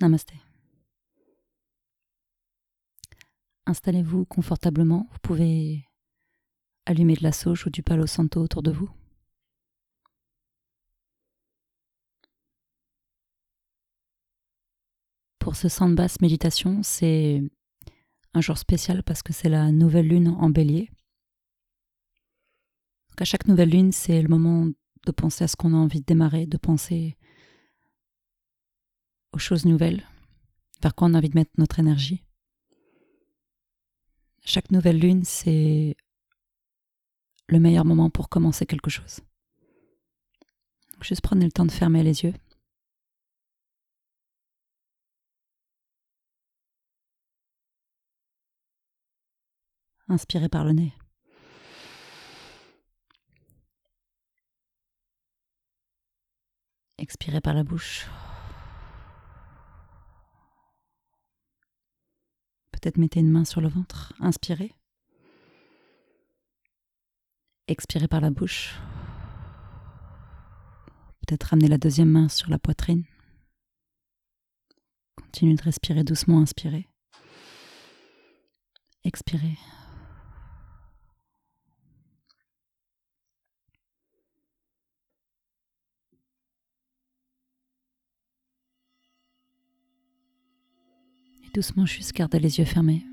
Namasté. Installez-vous confortablement. Vous pouvez allumer de la sauge ou du palo santo autour de vous. Pour ce basse méditation, c'est un jour spécial parce que c'est la nouvelle lune en bélier. à chaque nouvelle lune, c'est le moment de penser à ce qu'on a envie de démarrer, de penser aux choses nouvelles, vers quoi on a envie de mettre notre énergie. Chaque nouvelle lune, c'est le meilleur moment pour commencer quelque chose. juste prenez le temps de fermer les yeux. Inspirez par le nez. Expirez par la bouche. Peut-être mettez une main sur le ventre. Inspirez. Expirez par la bouche. Peut-être ramenez la deuxième main sur la poitrine. Continuez de respirer doucement, inspirez. Expirez. Doucement juste garder les yeux fermés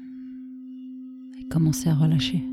et commencer à relâcher.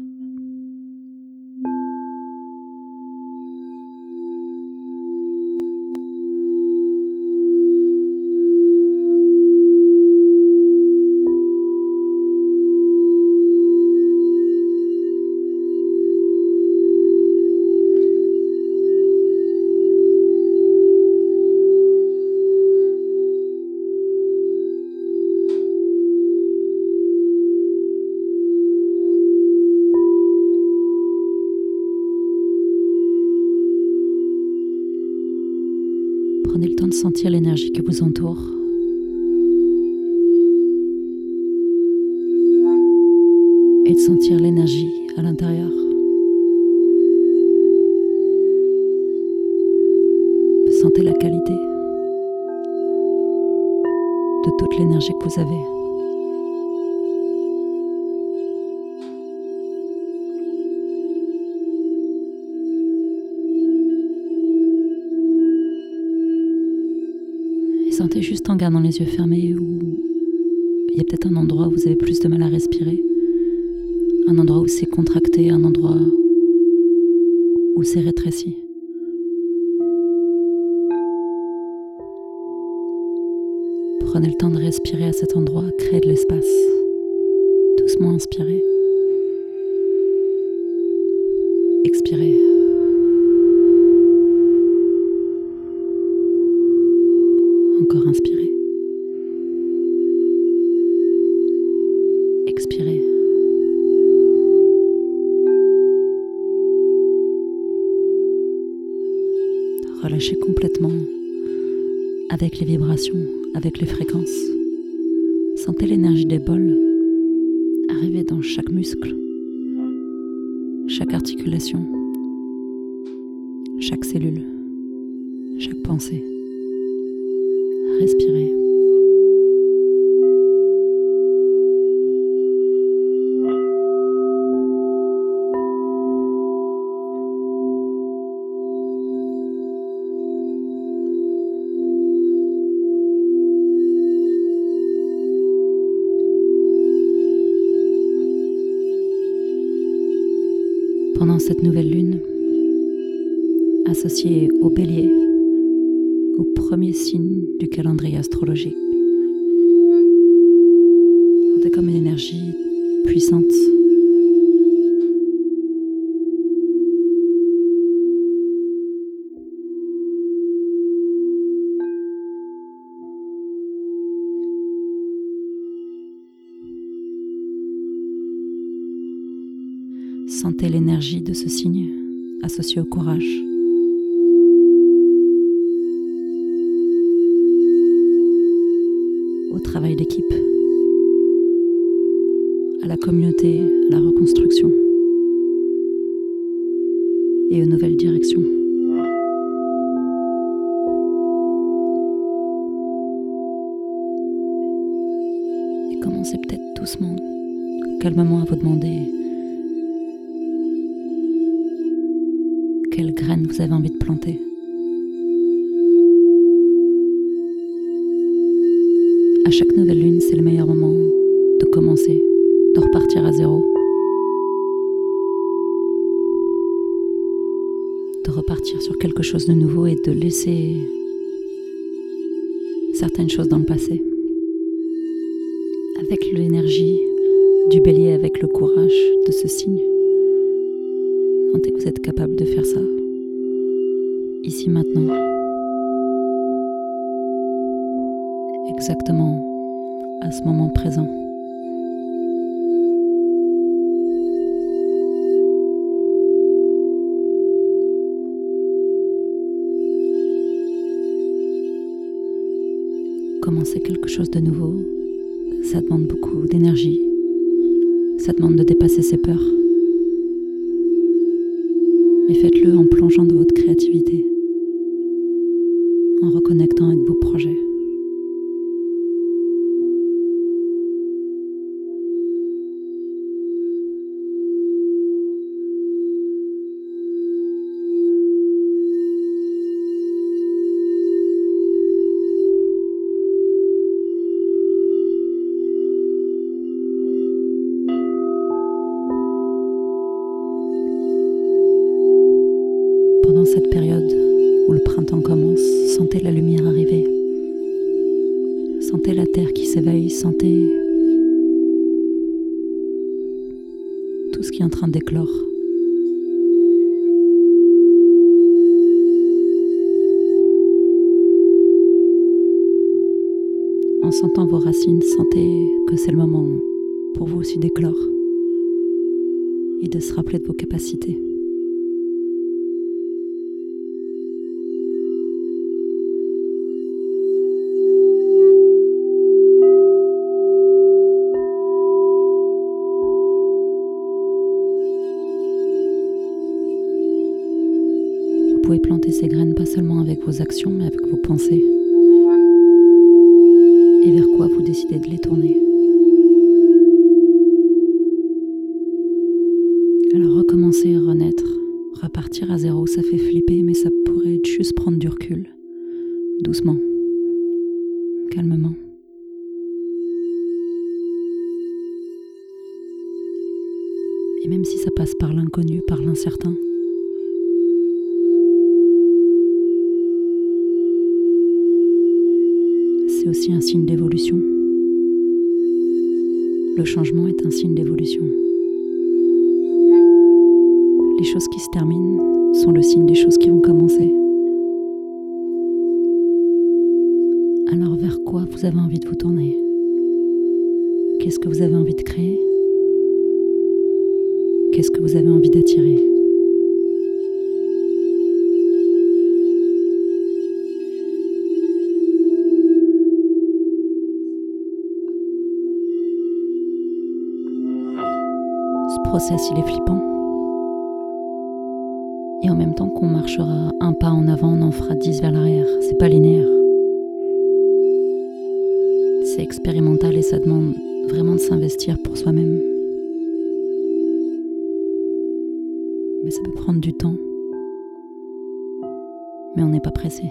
Sentir l'énergie qui vous entoure. Et de sentir l'énergie à l'intérieur. Sentez la qualité de toute l'énergie que vous avez. Sentez juste en gardant les yeux fermés où il y a peut-être un endroit où vous avez plus de mal à respirer, un endroit où c'est contracté, un endroit où c'est rétréci. Prenez le temps de respirer à cet endroit, créez de l'espace. Doucement inspirez. Expirez. Encore inspirez. Expirez. Relâchez complètement avec les vibrations, avec les fréquences. Sentez l'énergie des bols arriver dans chaque muscle, chaque articulation, chaque cellule, chaque pensée. Respirez. Nouvelle lune, associée au bélier, au premier signe du calendrier astrologique. Sentez comme une énergie puissante. Sentez l'énergie de ce signe associé au courage. travail d'équipe, à la communauté, à la reconstruction et aux nouvelles directions. Commencez peut-être doucement, calmement à vous demander quelle graine vous avez envie de planter. À chaque nouvelle lune, c'est le meilleur moment de commencer, de repartir à zéro. De repartir sur quelque chose de nouveau et de laisser certaines choses dans le passé. Avec l'énergie du bélier, avec le courage de ce signe. Vous capable de faire ça. Ici maintenant. Exactement à ce moment présent. Commencer quelque chose de nouveau, ça demande beaucoup d'énergie, ça demande de dépasser ses peurs. Mais faites-le en plongeant dans votre créativité, en reconnectant avec vos projets. S'éveille, sentez tout ce qui est en train d'éclore. En sentant vos racines, sentez que c'est le moment pour vous aussi d'éclore et de se rappeler de vos capacités. Actions, mais avec vos pensées. Et vers quoi vous décidez de les tourner. Alors recommencer, renaître, repartir à zéro, ça fait flipper, mais ça pourrait juste prendre du recul. Doucement. Calmement. Et même si ça passe par l'inconnu, par l'incertain, c'est aussi un signe d'évolution. Le changement est un signe d'évolution. Les choses qui se terminent sont le signe des choses qui vont commencer. Alors vers quoi vous avez envie de vous tourner? Qu'est-ce que vous avez envie de créer? Qu'est-ce que vous avez envie d'attirer? Process, il est flippant. Et en même temps qu'on marchera un pas en avant, on en fera dix vers l'arrière. C'est pas linéaire. C'est expérimental et ça demande vraiment de s'investir pour soi-même. Mais ça peut prendre du temps. Mais on n'est pas pressé.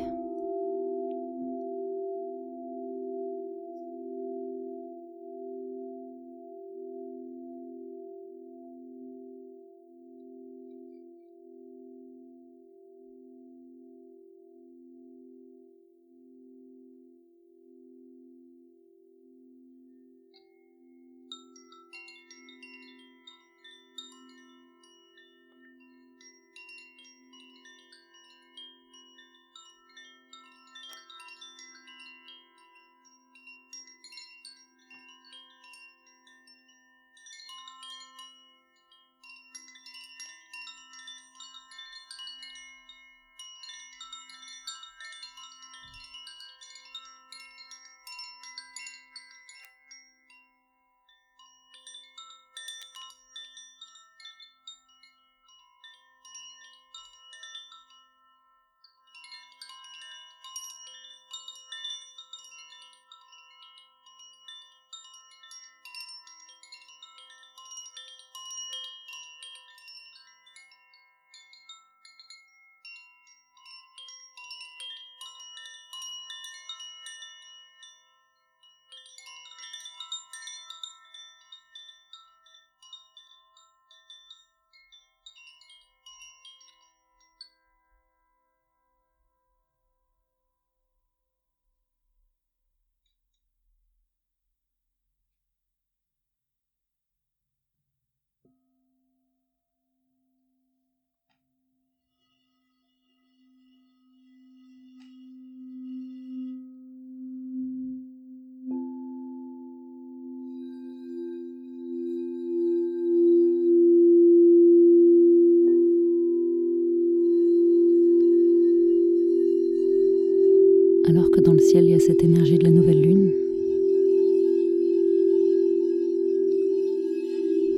Ciel, il y a cette énergie de la nouvelle lune.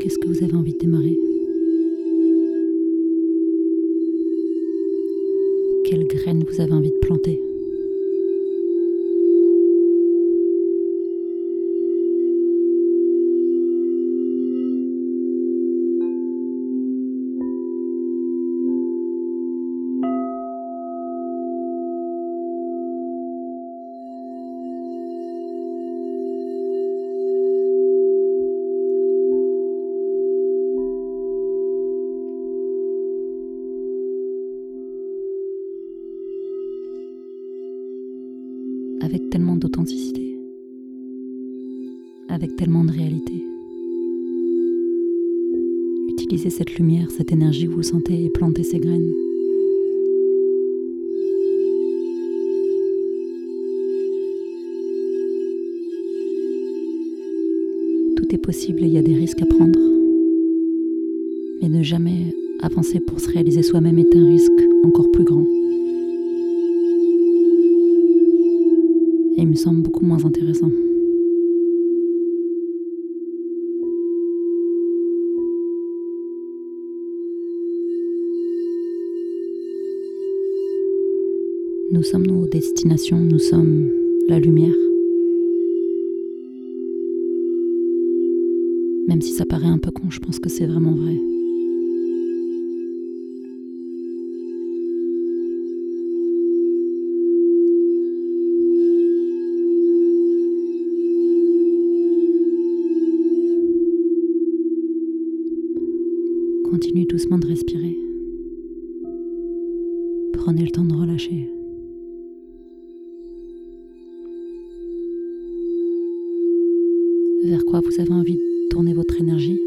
Qu'est-ce que vous avez envie de démarrer? Quelle graine vous avez envie de planter? Avec tellement d'authenticité, avec tellement de réalité. Utilisez cette lumière, cette énergie que vous sentez et plantez ces graines. Tout est possible et il y a des risques à prendre. Mais ne jamais avancer pour se réaliser soi-même est un risque encore plus grand. Et il me semble beaucoup moins intéressant. Nous sommes nos destinations, nous sommes la lumière. Même si ça paraît un peu con, je pense que c'est vraiment vrai. Continuez doucement de respirer. Prenez le temps de relâcher. Vers quoi vous avez envie de tourner votre énergie?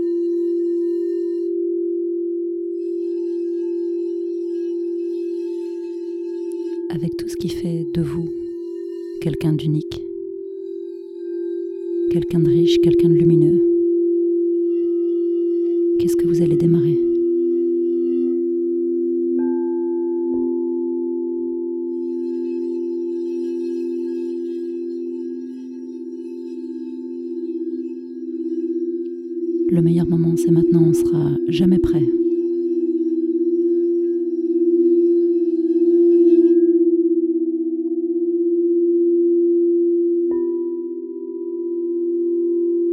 Avec tout ce qui fait de vous quelqu'un d'unique, quelqu'un de riche, quelqu'un de lumineux qu'est-ce que vous allez démarrer? Le meilleur moment, c'est maintenant, on sera jamais prêt.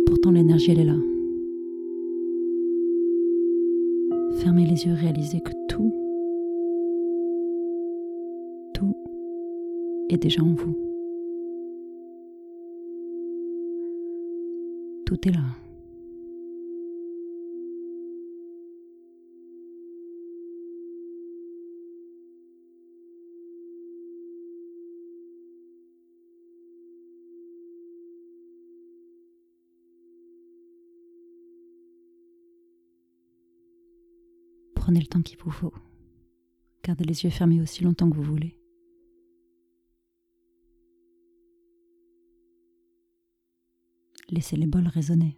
Pourtant, l'énergie, elle est là. Fermez les yeux, réalisez que tout, tout est déjà en vous. Tout est là. Prenez le temps qu'il vous faut. Gardez les yeux fermés aussi longtemps que vous voulez. Laissez les bols résonner.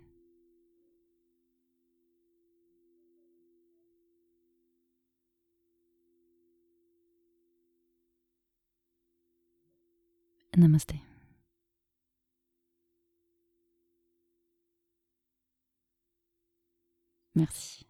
Namaste. Merci.